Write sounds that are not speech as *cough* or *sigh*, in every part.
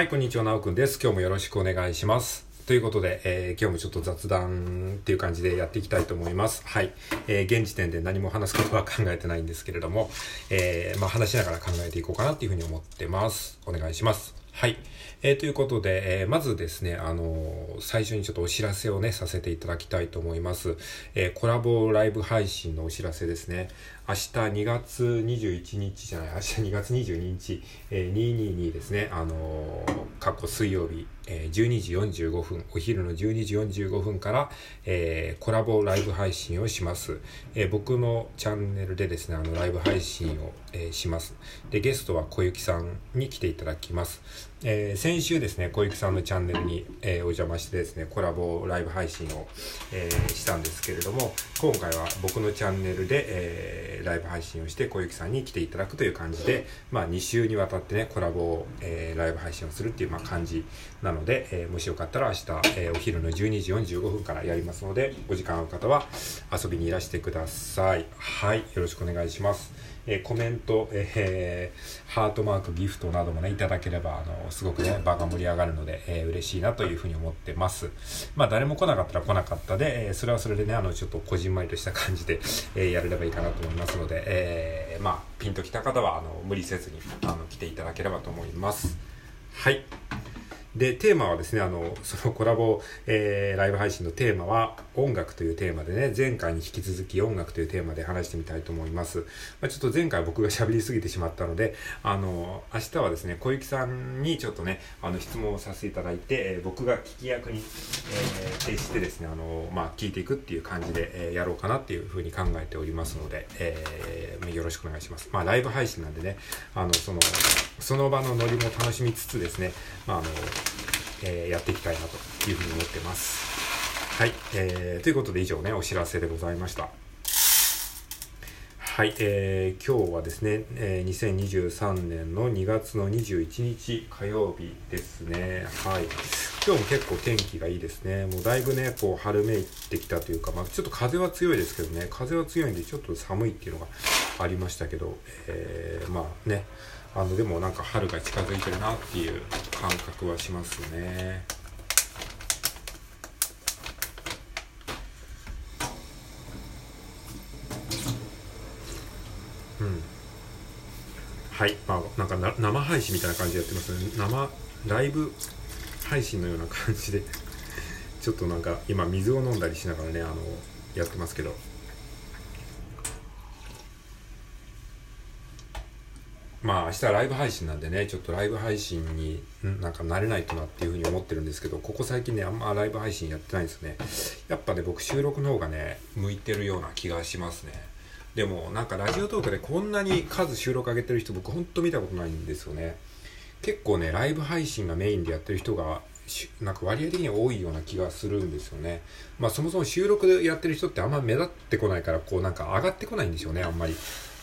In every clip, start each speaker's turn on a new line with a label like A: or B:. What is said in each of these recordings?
A: はい、こんにちは、なおくんです。今日もよろしくお願いします。ということで、えー今日もちょっと雑談っていう感じでやっていきたいと思います。はい。えー現時点で何も話すことは考えてないんですけれども、えーまあ話しながら考えていこうかなっていうふうに思ってます。お願いします。はい。えーということで、えーまずですね、あのー最初にちょっとお知らせをね、させていただきたいと思います。えコラボライブ配信のお知らせですね。明日2月21日じゃない、明日2月22日、えー222ですね、あの、過去水曜日、え12時45分、お昼の12時45分から、えコラボライブ配信をします。え僕のチャンネルでですね、あの、ライブ配信を、えします。で、ゲストは小雪さんに来ていただきます。えー先週ですね、小雪さんのチャンネルに、えーお邪魔してですね、コラボライブ配信を、えーしたんですけれども、今回は僕のチャンネルで、えライブ配信をして小雪さんに来ていただくという感じで、まあ2週にわたってね、コラボを、えライブ配信をするっていう、まあ、感じなので、えもしよかったら明日、えお昼の12時45分からやりますので、お時間ある方は遊びにいらしてください。はい、よろしくお願いします。えーコメント、えーハートマーク、ギフトなどもね、いただければ、あの、すごくね、場が盛り上がるので、えー嬉しいなというふうに思ってます。まあ、誰も来なかったら来なかったで、えーそれはそれでね、あの、ちょっとこじんまりとした感じで、えーやれればいいかなと思いますので、えーまあ、ピンときた方は、あの、無理せずに、あの、来ていただければと思います。はい。で、テーマはですね、あの、*laughs* そのコラボ、えーライブ配信のテーマは、音楽というテーマでね、前回に引き続き音楽というテーマで話してみたいと思います。まあ、ちょっと前回僕が喋りすぎてしまったので、あの、明日はですね、小雪さんにちょっとね、あの、質問をさせていただいて、えー僕が聞き役に、えー、してですね、あの、まあ、聞いていくっていう感じで、えーやろうかなっていうふうに考えておりますので、えーよろしくお願いします。まあ、ライブ配信なんでね、あの、その、その場のノリも楽しみつつですね、まあ、あの、えーやっていきたいなというふうに思ってます。はい、えーということで以上ね、お知らせでございました。はい、えー今日はですね、えー2023年の2月の21日火曜日ですね。はい。今日も結構天気がいいですね。もうだいぶね、こう春めいてきたというか、まあちょっと風は強いですけどね、風は強いんでちょっと寒いっていうのがありましたけど、えーまあね、あのでもなんか春が近づいてるなっていう感覚はしますね。うん。はい。まあ、なんかな生配信みたいな感じでやってますね。生、ライブ配信のような感じで、ちょっとなんか今水を飲んだりしながらね、あの、やってますけど。まあ明日ライブ配信なんでね、ちょっとライブ配信になんか慣れないとなっていうふうに思ってるんですけど、ここ最近ね、あんまライブ配信やってないんですね。やっぱね、僕収録の方がね、向いてるような気がしますね。でもなんかラジオトークでこんなに数収録上げてる人僕ほんと見たことないんですよね。結構ね、ライブ配信がメインでやってる人が、なんか割合的に多いような気がするんですよね。まあそもそも収録でやってる人ってあんま目立ってこないから、こうなんか上がってこないんでしょうね、あんまり。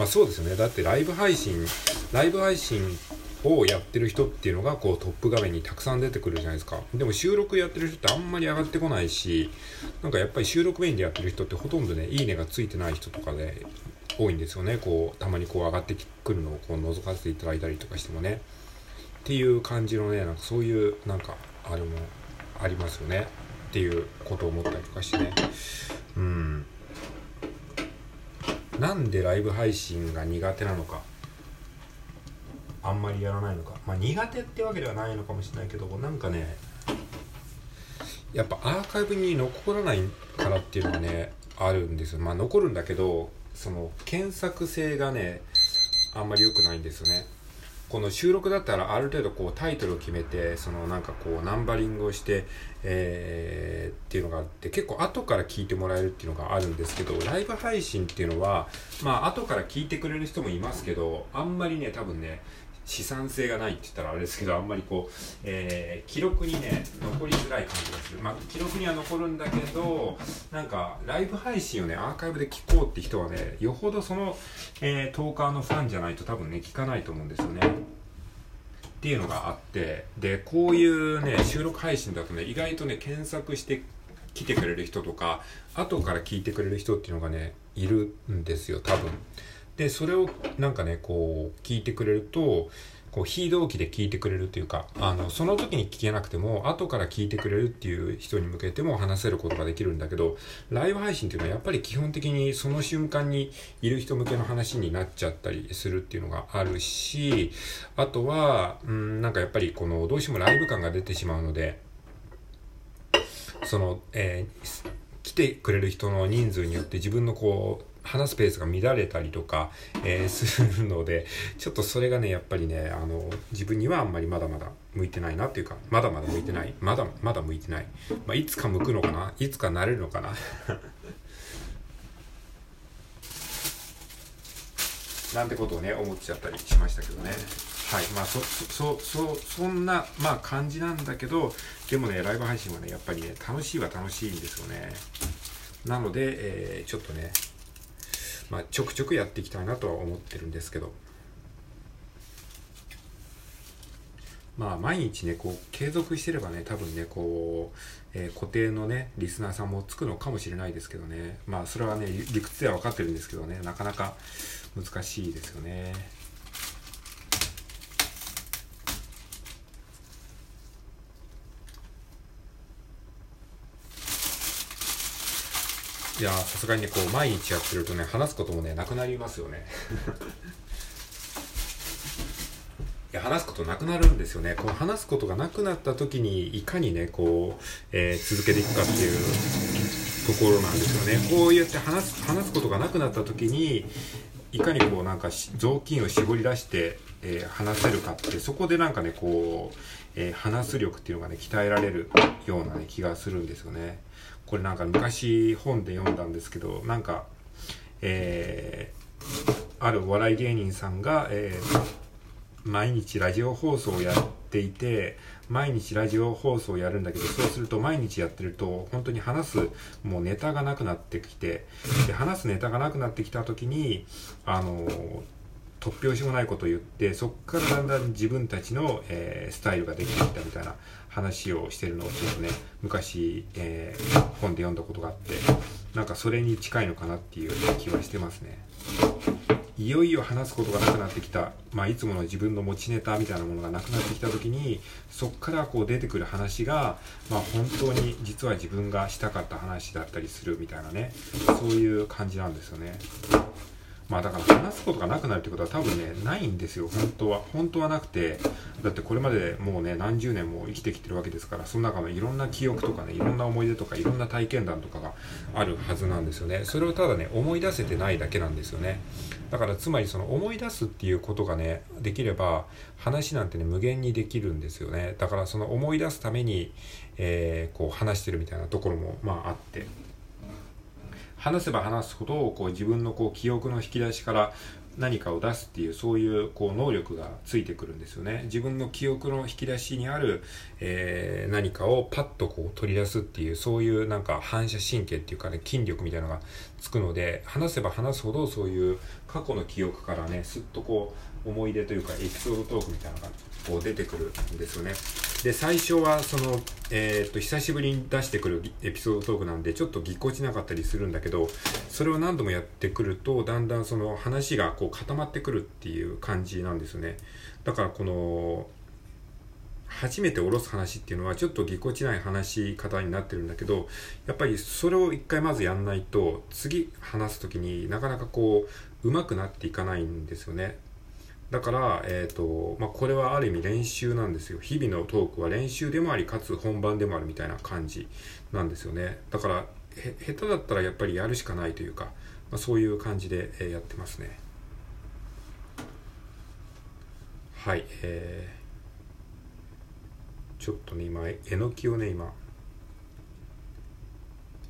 A: まあそうですよね。だってライブ配信、ライブ配信をやってる人っていうのがこうトップ画面にたくさん出てくるじゃないですか。でも収録やってる人ってあんまり上がってこないし、なんかやっぱり収録メインでやってる人ってほとんどね、いいねがついてない人とかで多いんですよね。こう、たまにこう上がってくるのをこう覗かせていただいたりとかしてもね。っていう感じのね、なんかそういうなんかあれもありますよね。っていうことを思ったりとかしてね。うん。なんでライブ配信が苦手なのかあんまりやらないのか。まあ苦手ってわけではないのかもしれないけどなんかねやっぱアーカイブに残らないからっていうのはねあるんですよ。まあ残るんだけどその検索性がねあんまり良くないんですよね。この収録だったらある程度こうタイトルを決めてそのなんかこうナンバリングをして、えーっていうのがあって結構後から聞いてもらえるっていうのがあるんですけどライブ配信っていうのはまあ後から聞いてくれる人もいますけどあんまりね多分ね資産性がないって言ったらあれですけどあんまりこう、えー記録にね残りづらい感じがする。まあ記録には残るんだけどなんかライブ配信をねアーカイブで聞こうって人はねよほどその、えートーカーのファンじゃないと多分ね聞かないと思うんですよね。っていうのがあってでこういうね収録配信だとね意外とね検索して来てくれる人とか後から聞いてくれる人っていうのがねいるんですよ多分。でそれをなんかねこう聞いてくれるとこう非同期で聞いてくれるというかあのその時に聞けなくても後から聞いてくれるっていう人に向けても話せることができるんだけどライブ配信っていうのはやっぱり基本的にその瞬間にいる人向けの話になっちゃったりするっていうのがあるしあとはうんなんかやっぱりこのどうしてもライブ感が出てしまうのでその、えー、来てくれる人の人数によって自分のこう話すペースが乱れたりとか、えー、*laughs* するので、ちょっとそれがね、やっぱりね、あの、自分にはあんまりまだまだ向いてないなっていうか、まだまだ向いてない。まだまだ向いてない。まあ、いつか向くのかないつかなれるのかな *laughs* なんてことをね、思っちゃったりしましたけどね。はい。まあ、そ、そ、そ、そんな、まあ、感じなんだけど、でもね、ライブ配信はね、やっぱりね、楽しいは楽しいんですよね。なので、えー、ちょっとね、まあ、ちょくちょくやっていきたいなとは思ってるんですけどまあ毎日ねこう継続してればね多分ねこう、えー、固定のねリスナーさんもつくのかもしれないですけどねまあそれはね理屈では分かってるんですけどねなかなか難しいですよね。いやさすがにねこう毎日やってるとね話すこともねなくなりますよね。*laughs* いや話すことなくなるんですよね。この話すことがなくなった時にいかにねこう、えー、続けていくかっていうところなんですよね。こうやって話す話すことがなくなった時にいかにこうなんか雑巾を絞り出して、えー、話せるかってそこでなんかねこう、えー、話す力っていうのがね鍛えられるような、ね、気がするんですよね。これなんか昔本で読んだんですけどなんかえー、あるお笑い芸人さんが、えー、毎日ラジオ放送をやっていて毎日ラジオ放送をやるんだけどそうすると毎日やってると本当に話すもうネタがなくなってきてで話すネタがなくなってきた時にあの突拍子もないことを言ってそこからだんだん自分たちの、えー、スタイルができていったみたいな話をしてるのをちょっとね昔、えー、本で読んだことがあってなんかそれに近いのかなっていう気はしてますねいよいよ話すことがなくなってきた、まあ、いつもの自分の持ちネタみたいなものがなくなってきた時にそこからこう出てくる話が、まあ、本当に実は自分がしたかった話だったりするみたいなねそういう感じなんですよね。まあだから話すことがなくなるってことは多分ね、ないんですよ、本当は。本当はなくて、だってこれまでもうね、何十年も生きてきてるわけですから、その中のいろんな記憶とかね、いろんな思い出とか、いろんな体験談とかがあるはずなんですよね。それをただね、思い出せてないだけなんですよね。だからつまりその思い出すっていうことがね、できれば、話なんてね、無限にできるんですよね。だからその思い出すために、えー、こう話してるみたいなところも、まああって。話せば話すほどこう自分のこう記憶の引き出しから何かを出すっていうそういうこう能力がついてくるんですよね。自分の記憶の引き出しにある、えー、何かをパッとこう取り出すっていうそういうなんか反射神経っていうかね筋力みたいなのがつくので話せば話すほどそういう過去の記憶からねすっとこう思い出というかエピソードトークみたいなのがこう出てくるんですよね。で最初はその、えー、っと久しぶりに出してくるエピソードトークなんでちょっとぎこちなかったりするんだけどそれを何度もやってくるとだんだんその話がこう固まってくるっていう感じなんですよね。だからこの初めて下ろす話っていうのはちょっとぎこちない話し方になってるんだけどやっぱりそれを一回まずやんないと次話す時になかなかこう上手くなっていかないんですよね。だから、えっ、ー、と、まあ、これはある意味練習なんですよ。日々のトークは練習でもあり、かつ本番でもあるみたいな感じなんですよね。だから、へ、下手だったらやっぱりやるしかないというか、まあ、そういう感じで、えー、やってますね。はい、えー、ちょっとね、今、えのきをね、今、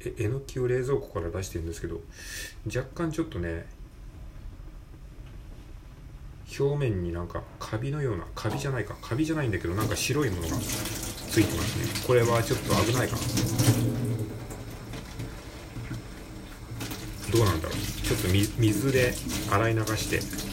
A: え、えのきを冷蔵庫から出してるんですけど、若干ちょっとね、表面になんかカビのようなカビじゃないかカビじゃないんだけどなんか白いものがついてますね。これはちょっと危ないかな。どうなんだろう。ちょっと水で洗い流して。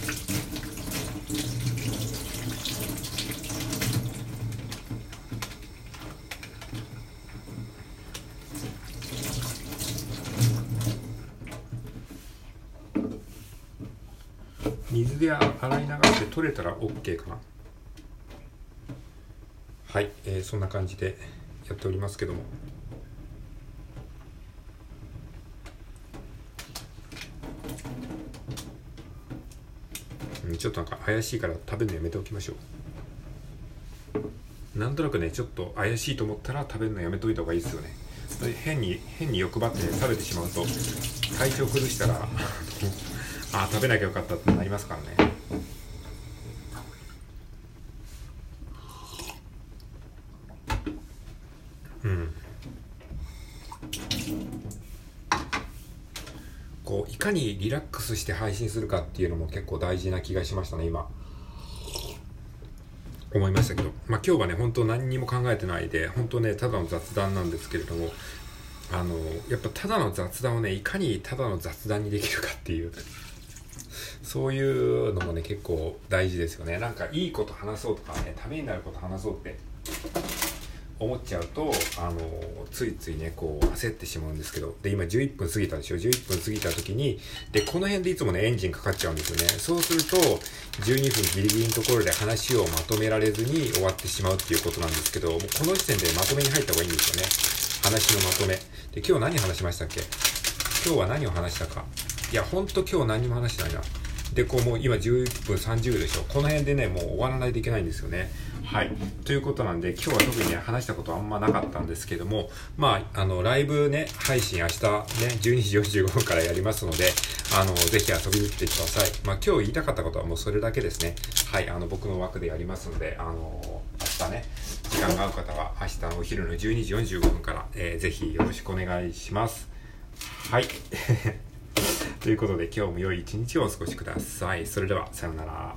A: 水で洗い流して取れたら OK かな。はい、えー、そんな感じでやっておりますけども。ちょっとなんか怪しいから食べるのやめておきましょう。なんとなくねちょっと怪しいと思ったら食べるのやめといた方がいいですよね。変に変に欲張って食べてしまうと体調崩したらあ食べなきゃよかったってなりますからね。うん。こういかにリラックスして配信するかっていうのも結構大事な気がしましたね今。思いましたけど、まあ、今日はね本当何にも考えてないで本当ねただの雑談なんですけれどもあのやっぱただの雑談をねいかにただの雑談にできるかっていう。そういうのもね結構大事ですよね。なんかいいこと話そうとかねためになること話そうって思っちゃうとあのついついねこう焦ってしまうんですけど。で今11分過ぎたでしょ？11分過ぎた時にでこの辺でいつもねエンジンかかっちゃうんですよね。そうすると12分ギリギリのところで話をまとめられずに終わってしまうっていうことなんですけどもうこの時点でまとめに入った方がいいんですよね。話のまとめ。で今日何話しましたっけ？今日は何を話したか？いやほんと今日何も話してないなでこうもう今11分30秒でしょこの辺でねもう終わらないといけないんですよねはい。ということなんで、今日は特にね、話したことあんまなかったんですけども、まあ、あの、ライブね、配信明日ね、12時45分からやりますので、あの、ぜひ遊びに来てください。まあ、今日言いたかったことはもうそれだけですね。はい。あの、僕の枠でやりますので、あの、明日ね、時間が合う方は明日のお昼の12時45分から、えー、ぜひよろしくお願いします。はい。ということで今日も良い一日をお過ごしください。それでは、さようなら。